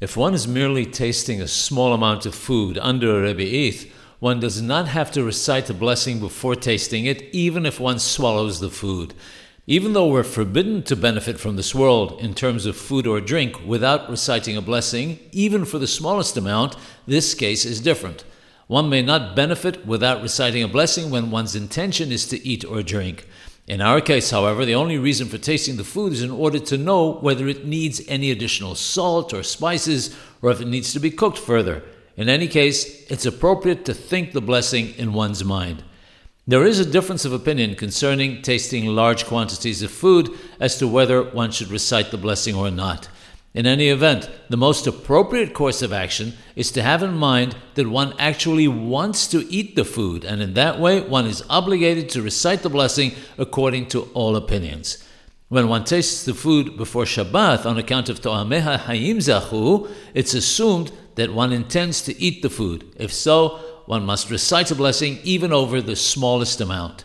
If one is merely tasting a small amount of food under a rebi'ith, one does not have to recite a blessing before tasting it, even if one swallows the food. Even though we're forbidden to benefit from this world in terms of food or drink without reciting a blessing, even for the smallest amount, this case is different. One may not benefit without reciting a blessing when one's intention is to eat or drink. In our case, however, the only reason for tasting the food is in order to know whether it needs any additional salt or spices or if it needs to be cooked further. In any case, it's appropriate to think the blessing in one's mind. There is a difference of opinion concerning tasting large quantities of food as to whether one should recite the blessing or not. In any event, the most appropriate course of action is to have in mind that one actually wants to eat the food, and in that way, one is obligated to recite the blessing according to all opinions. When one tastes the food before Shabbat on account of To'ameha Hayim Zachu, it's assumed that one intends to eat the food. If so, one must recite a blessing even over the smallest amount.